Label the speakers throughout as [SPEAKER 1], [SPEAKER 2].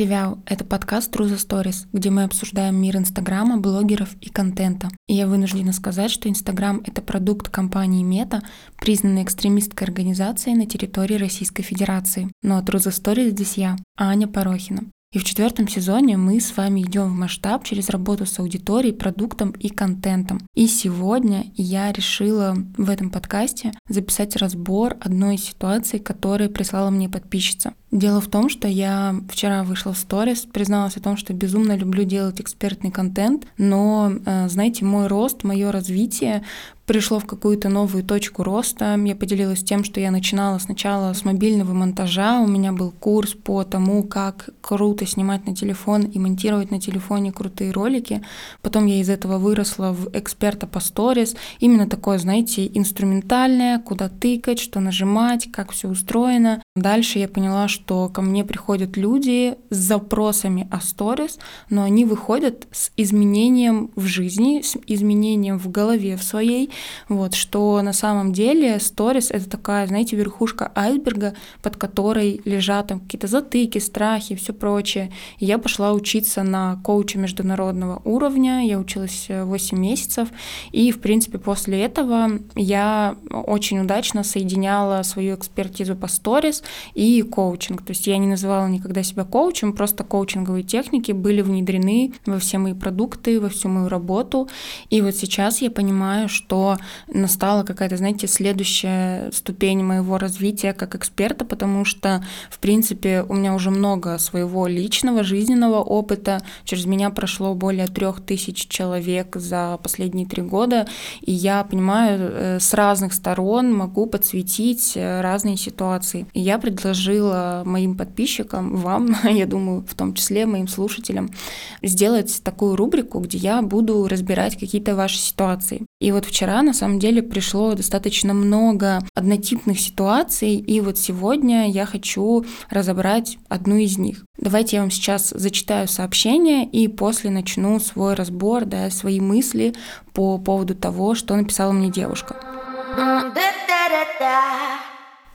[SPEAKER 1] Привет! Это подкаст True Stories, где мы обсуждаем мир Инстаграма, блогеров и контента. И я вынуждена сказать, что Инстаграм — это продукт компании Мета, признанной экстремистской организацией на территории Российской Федерации. Но ну, True the Stories здесь я, Аня Порохина. И в четвертом сезоне мы с вами идем в масштаб через работу с аудиторией, продуктом и контентом. И сегодня я решила в этом подкасте записать разбор одной ситуации, которую прислала мне подписчица. Дело в том, что я вчера вышла в сторис, призналась о том, что безумно люблю делать экспертный контент, но, э, знаете, мой рост, мое развитие пришло в какую-то новую точку роста. Я поделилась тем, что я начинала сначала с мобильного монтажа. У меня был курс по тому, как круто снимать на телефон и монтировать на телефоне крутые ролики. Потом я из этого выросла в эксперта по сторис. Именно такое, знаете, инструментальное, куда тыкать, что нажимать, как все устроено. Дальше я поняла, что ко мне приходят люди с запросами о сторис, но они выходят с изменением в жизни, с изменением в голове в своей, вот, что на самом деле сторис — это такая, знаете, верхушка айсберга, под которой лежат там какие-то затыки, страхи и все прочее. И я пошла учиться на коуча международного уровня, я училась 8 месяцев, и, в принципе, после этого я очень удачно соединяла свою экспертизу по сторис и коучинг. То есть я не называла никогда себя коучем, просто коучинговые техники были внедрены во все мои продукты, во всю мою работу. И вот сейчас я понимаю, что настала какая-то, знаете, следующая ступень моего развития как эксперта, потому что, в принципе, у меня уже много своего личного, жизненного опыта. Через меня прошло более трех тысяч человек за последние три года, и я понимаю, э, с разных сторон могу подсветить э, разные ситуации. И я предложила моим подписчикам, вам, я думаю, в том числе моим слушателям, сделать такую рубрику, где я буду разбирать какие-то ваши ситуации. И вот вчера на самом деле пришло достаточно много однотипных ситуаций, и вот сегодня я хочу разобрать одну из них. Давайте я вам сейчас зачитаю сообщение и после начну свой разбор, да, свои мысли по поводу того, что написала мне девушка.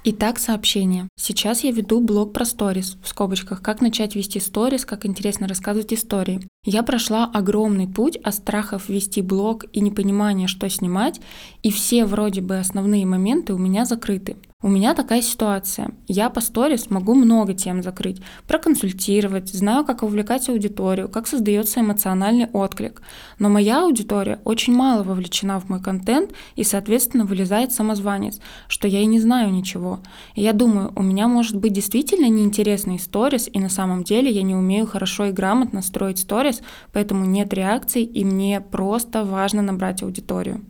[SPEAKER 1] Итак, сообщение. Сейчас я веду блог про сторис, в скобочках, как начать вести сторис, как интересно рассказывать истории. Я прошла огромный путь от страхов вести блог и непонимания, что снимать, и все вроде бы основные моменты у меня закрыты. У меня такая ситуация. Я по сторис могу много тем закрыть, проконсультировать, знаю, как увлекать аудиторию, как создается эмоциональный отклик. Но моя аудитория очень мало вовлечена в мой контент и, соответственно, вылезает самозванец, что я и не знаю ничего. И я думаю, у меня может быть действительно неинтересный сторис, и на самом деле я не умею хорошо и грамотно строить сторис, поэтому нет реакций, и мне просто важно набрать аудиторию.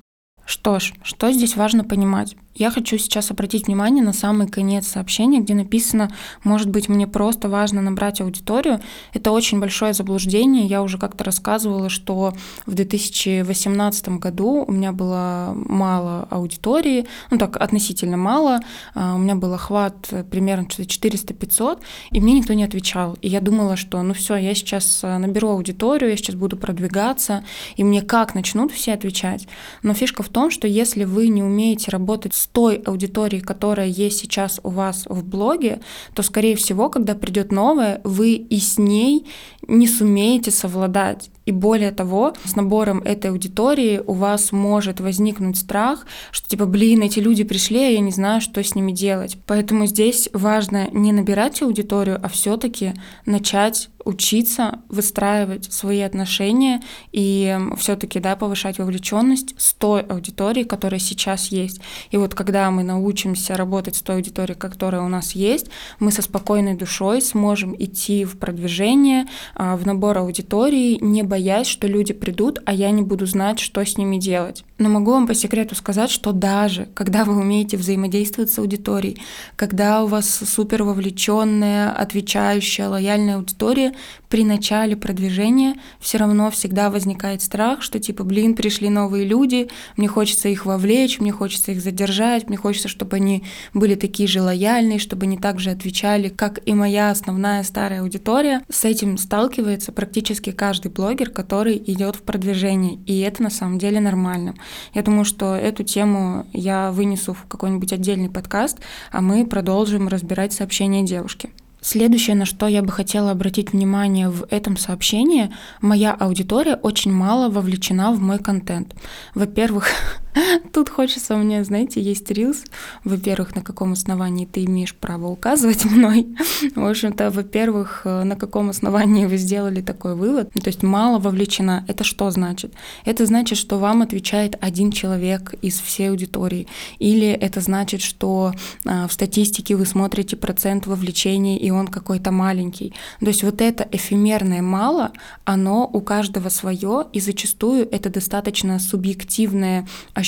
[SPEAKER 1] Что ж, что здесь важно понимать? Я хочу сейчас обратить внимание на самый конец сообщения, где написано, может быть, мне просто важно набрать аудиторию. Это очень большое заблуждение. Я уже как-то рассказывала, что в 2018 году у меня было мало аудитории, ну так, относительно мало. А, у меня был охват примерно 400-500, и мне никто не отвечал. И я думала, что ну все, я сейчас а, наберу аудиторию, я сейчас буду продвигаться, и мне как начнут все отвечать. Но фишка в том, что если вы не умеете работать той аудиторией, которая есть сейчас у вас в блоге, то, скорее всего, когда придет новая, вы и с ней не сумеете совладать. И более того, с набором этой аудитории у вас может возникнуть страх, что типа, блин, эти люди пришли, а я не знаю, что с ними делать. Поэтому здесь важно не набирать аудиторию, а все-таки начать учиться выстраивать свои отношения и все-таки да, повышать вовлеченность с той аудиторией, которая сейчас есть. И вот когда мы научимся работать с той аудиторией, которая у нас есть, мы со спокойной душой сможем идти в продвижение, а, в набор аудитории, не боясь, что люди придут, а я не буду знать, что с ними делать. Но могу вам по секрету сказать, что даже когда вы умеете взаимодействовать с аудиторией, когда у вас супер вовлеченная, отвечающая, лояльная аудитория, при начале продвижения все равно всегда возникает страх, что типа, блин, пришли новые люди, мне хочется их вовлечь, мне хочется их задержать, мне хочется, чтобы они были такие же лояльные, чтобы они также отвечали, как и моя основная старая аудитория. С этим сталкивается практически каждый блогер, который идет в продвижение, и это на самом деле нормально. Я думаю, что эту тему я вынесу в какой-нибудь отдельный подкаст, а мы продолжим разбирать сообщения девушки. Следующее, на что я бы хотела обратить внимание в этом сообщении, моя аудитория очень мало вовлечена в мой контент. Во-первых, Тут хочется мне, знаете, есть рилс. Во-первых, на каком основании ты имеешь право указывать мной? В общем-то, во-первых, э, на каком основании вы сделали такой вывод? То есть мало вовлечена. Это что значит? Это значит, что вам отвечает один человек из всей аудитории. Или это значит, что э, в статистике вы смотрите процент вовлечения, и он какой-то маленький. То есть вот это эфемерное мало, оно у каждого свое, и зачастую это достаточно субъективное ощущение,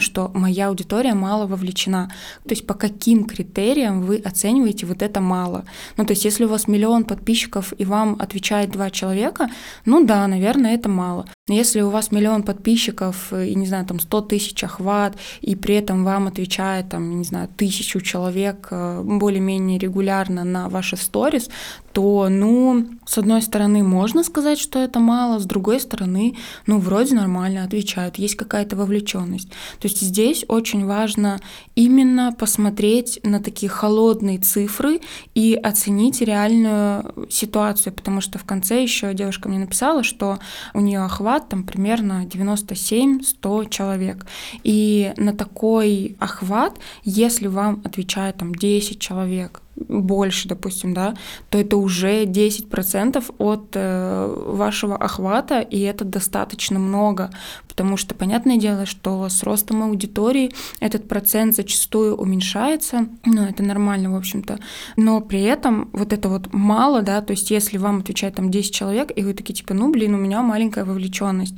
[SPEAKER 1] что моя аудитория мало вовлечена. То есть по каким критериям вы оцениваете вот это мало? Ну, то есть если у вас миллион подписчиков и вам отвечает два человека, ну да, наверное, это мало. Если у вас миллион подписчиков и, не знаю, там 100 тысяч охват, и при этом вам отвечает, там, не знаю, тысячу человек э, более-менее регулярно на ваши сторис, то, ну, с одной стороны, можно сказать, что это мало, с другой стороны, ну, вроде нормально отвечают, есть какая-то вовлеченность. То есть здесь очень важно именно посмотреть на такие холодные цифры и оценить реальную ситуацию, потому что в конце еще девушка мне написала, что у нее охват там примерно 97-100 человек. И на такой охват, если вам отвечает там 10 человек, больше, допустим, да, то это уже 10% от э, вашего охвата, и это достаточно много, потому что понятное дело, что с ростом аудитории этот процент зачастую уменьшается, ну, это нормально, в общем-то, но при этом вот это вот мало, да, то есть если вам отвечает там 10 человек, и вы такие типа, ну, блин, у меня маленькая вовлеченность.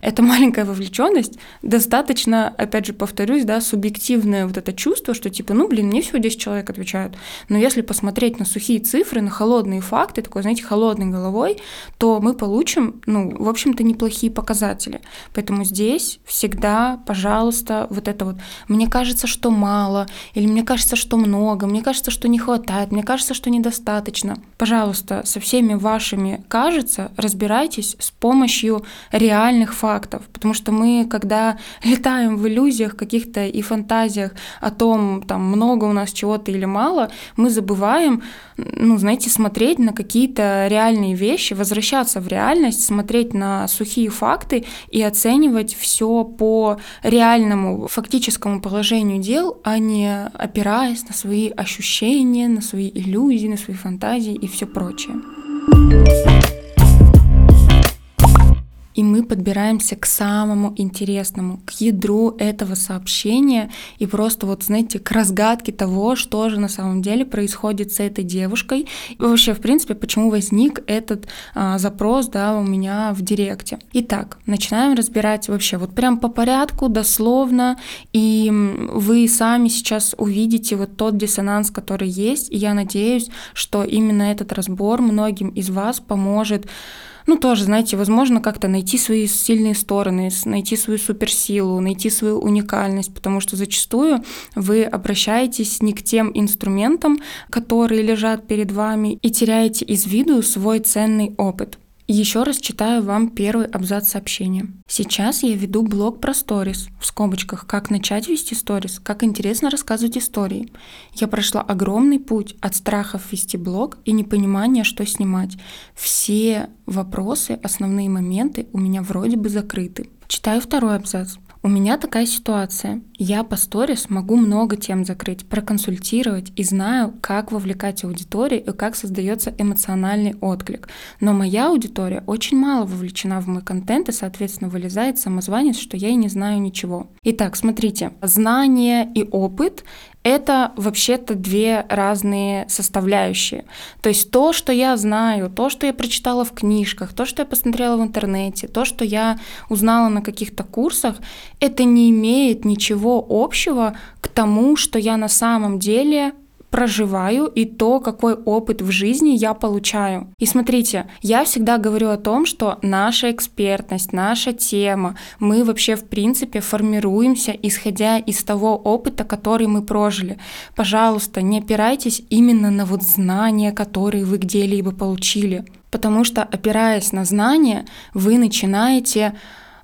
[SPEAKER 1] Эта маленькая вовлеченность достаточно, опять же, повторюсь, да, субъективное вот это чувство, что типа, ну, блин, мне всего 10 человек отвечают, но но если посмотреть на сухие цифры, на холодные факты, такой, знаете, холодной головой, то мы получим, ну, в общем-то, неплохие показатели. Поэтому здесь всегда, пожалуйста, вот это вот, мне кажется, что мало, или мне кажется, что много, мне кажется, что не хватает, мне кажется, что недостаточно. Пожалуйста, со всеми вашими кажется, разбирайтесь с помощью реальных фактов, потому что мы, когда летаем в иллюзиях каких-то и фантазиях о том, там, много у нас чего-то или мало, мы забываем, ну, знаете, смотреть на какие-то реальные вещи, возвращаться в реальность, смотреть на сухие факты и оценивать все по реальному фактическому положению дел, а не опираясь на свои ощущения, на свои иллюзии, на свои фантазии и все прочее и мы подбираемся к самому интересному, к ядру этого сообщения и просто вот, знаете, к разгадке того, что же на самом деле происходит с этой девушкой. И вообще, в принципе, почему возник этот а, запрос, да, у меня в директе. Итак, начинаем разбирать вообще вот прям по порядку, дословно, и вы сами сейчас увидите вот тот диссонанс, который есть, и я надеюсь, что именно этот разбор многим из вас поможет ну, тоже, знаете, возможно, как-то найти свои сильные стороны, найти свою суперсилу, найти свою уникальность, потому что зачастую вы обращаетесь не к тем инструментам, которые лежат перед вами, и теряете из виду свой ценный опыт. Еще раз читаю вам первый абзац сообщения. Сейчас я веду блог про сторис, в скобочках, как начать вести сторис, как интересно рассказывать истории. Я прошла огромный путь от страхов вести блог и непонимания, что снимать. Все вопросы, основные моменты у меня вроде бы закрыты. Читаю второй абзац. У меня такая ситуация. Я по сторис могу много тем закрыть, проконсультировать и знаю, как вовлекать аудиторию и как создается эмоциональный отклик. Но моя аудитория очень мало вовлечена в мой контент и, соответственно, вылезает самозванец, что я и не знаю ничего. Итак, смотрите, знание и опыт это вообще-то две разные составляющие. То есть то, что я знаю, то, что я прочитала в книжках, то, что я посмотрела в интернете, то, что я узнала на каких-то курсах, это не имеет ничего общего к тому, что я на самом деле проживаю и то, какой опыт в жизни я получаю. И смотрите, я всегда говорю о том, что наша экспертность, наша тема, мы вообще в принципе формируемся, исходя из того опыта, который мы прожили. Пожалуйста, не опирайтесь именно на вот знания, которые вы где-либо получили. Потому что, опираясь на знания, вы начинаете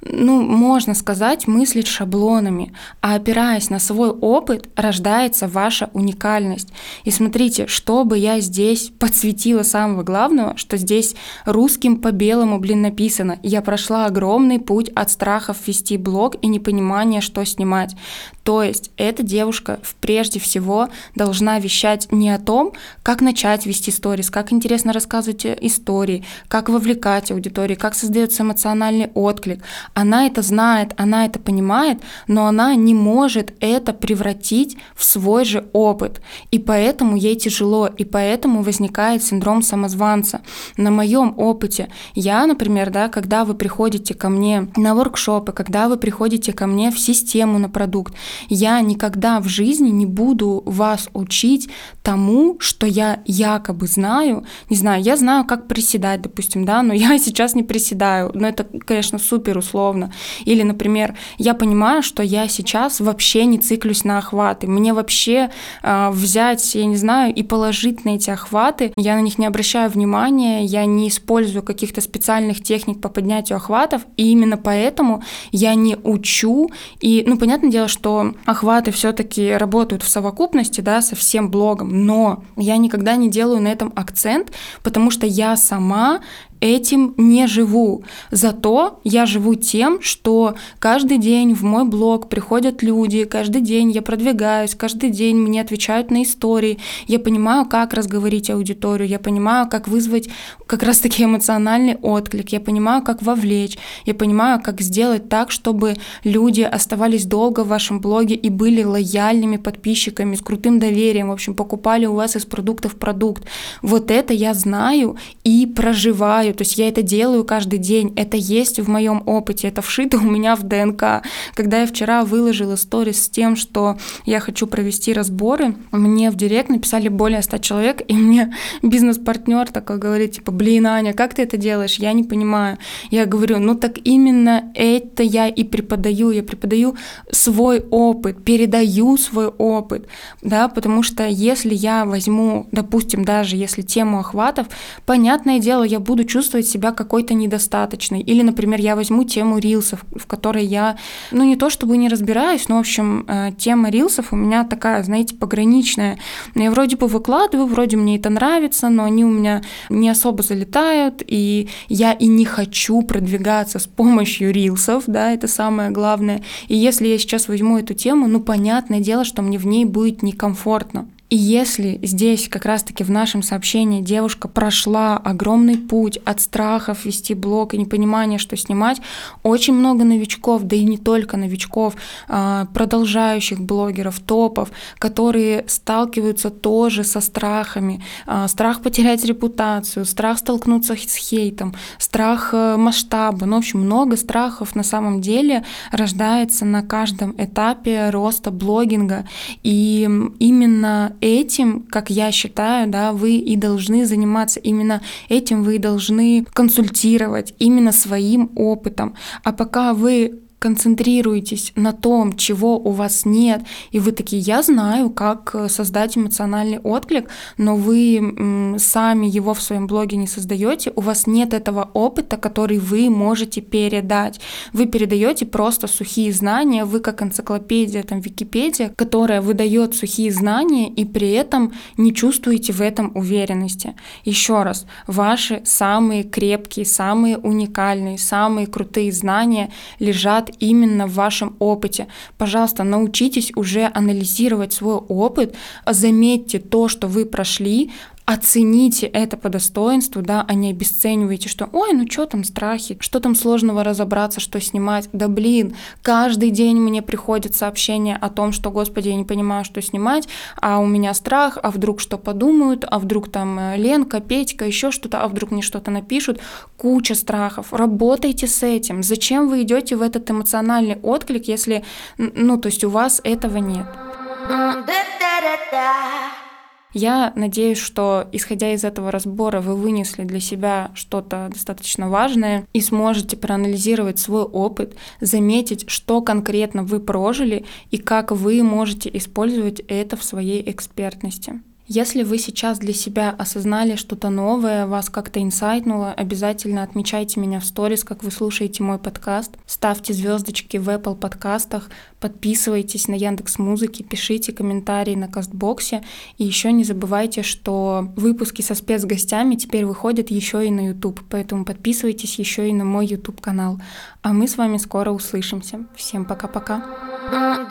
[SPEAKER 1] ну, можно сказать, мыслить шаблонами, а опираясь на свой опыт, рождается ваша уникальность. И смотрите, что бы я здесь подсветила самого главного, что здесь русским по белому, блин, написано. Я прошла огромный путь от страхов вести блог и непонимания, что снимать. То есть эта девушка прежде всего должна вещать не о том, как начать вести сторис, как интересно рассказывать истории, как вовлекать аудиторию, как создается эмоциональный отклик. Она это знает, она это понимает, но она не может это превратить в свой же опыт. И поэтому ей тяжело, и поэтому возникает синдром самозванца. На моем опыте я, например, да, когда вы приходите ко мне на воркшопы, когда вы приходите ко мне в систему на продукт, я никогда в жизни не буду вас учить тому, что я якобы знаю. Не знаю, я знаю, как приседать, допустим, да, но я сейчас не приседаю. Но это, конечно, супер условно. Или, например, я понимаю, что я сейчас вообще не циклюсь на охваты. Мне вообще э, взять, я не знаю, и положить на эти охваты, я на них не обращаю внимания, я не использую каких-то специальных техник по поднятию охватов, и именно поэтому я не учу. И, ну, понятное дело, что охваты все-таки работают в совокупности, да, со всем блогом, но я никогда не делаю на этом акцент, потому что я сама этим не живу. Зато я живу тем, что каждый день в мой блог приходят люди, каждый день я продвигаюсь, каждый день мне отвечают на истории, я понимаю, как разговорить аудиторию, я понимаю, как вызвать как раз-таки эмоциональный отклик, я понимаю, как вовлечь, я понимаю, как сделать так, чтобы люди оставались долго в вашем блоге и были лояльными подписчиками, с крутым доверием, в общем, покупали у вас из продуктов продукт. Вот это я знаю и проживаю то есть я это делаю каждый день, это есть в моем опыте, это вшито у меня в ДНК. Когда я вчера выложила сторис с тем, что я хочу провести разборы, мне в директ написали более 100 человек, и мне бизнес-партнер такой говорит, типа, блин, Аня, как ты это делаешь? Я не понимаю. Я говорю, ну так именно это я и преподаю, я преподаю свой опыт, передаю свой опыт, да, потому что если я возьму, допустим, даже если тему охватов, понятное дело, я буду чувствовать себя какой-то недостаточной. Или, например, я возьму тему рилсов, в которой я, ну не то чтобы не разбираюсь, но, в общем, э, тема рилсов у меня такая, знаете, пограничная. Я вроде бы выкладываю, вроде мне это нравится, но они у меня не особо залетают, и я и не хочу продвигаться с помощью рилсов, да, это самое главное. И если я сейчас возьму эту тему, ну, понятное дело, что мне в ней будет некомфортно. И если здесь как раз-таки в нашем сообщении девушка прошла огромный путь от страхов вести блог и непонимания, что снимать, очень много новичков, да и не только новичков, а, продолжающих блогеров, топов, которые сталкиваются тоже со страхами. А, страх потерять репутацию, страх столкнуться с хейтом, страх э, масштаба. Ну, в общем, много страхов на самом деле рождается на каждом этапе роста блогинга. И именно этим, как я считаю, да, вы и должны заниматься. Именно этим вы должны консультировать, именно своим опытом. А пока вы концентрируетесь на том, чего у вас нет, и вы такие, я знаю, как э, создать эмоциональный отклик, но вы сами его в своем блоге не создаете, у вас нет этого опыта, который вы можете передать. Вы передаете просто сухие знания, вы как энциклопедия, там, Википедия, которая выдает сухие знания, и при этом не чувствуете в этом уверенности. Еще раз, ваши самые крепкие, самые уникальные, самые крутые знания лежат именно в вашем опыте. Пожалуйста, научитесь уже анализировать свой опыт, заметьте то, что вы прошли, оцените это по достоинству, да, а не обесценивайте, что ой, ну что там страхи, что там сложного разобраться, что снимать. Да блин, каждый день мне приходит сообщение о том, что, господи, я не понимаю, что снимать, а у меня страх, а вдруг что подумают, а вдруг там э, Ленка, Петька, еще что-то, а вдруг мне что-то напишут. Куча страхов. Работайте с этим. Зачем вы идете в этот эмоциональный отклик, если, ну, то есть у вас этого нет? Я надеюсь, что, исходя из этого разбора, вы вынесли для себя что-то достаточно важное и сможете проанализировать свой опыт, заметить, что конкретно вы прожили и как вы можете использовать это в своей экспертности. Если вы сейчас для себя осознали что-то новое, вас как-то инсайтнуло, обязательно отмечайте меня в сторис, как вы слушаете мой подкаст, ставьте звездочки в Apple подкастах, подписывайтесь на Яндекс Музыки, пишите комментарии на Кастбоксе и еще не забывайте, что выпуски со спецгостями теперь выходят еще и на YouTube, поэтому подписывайтесь еще и на мой YouTube канал. А мы с вами скоро услышимся. Всем пока-пока. Mm,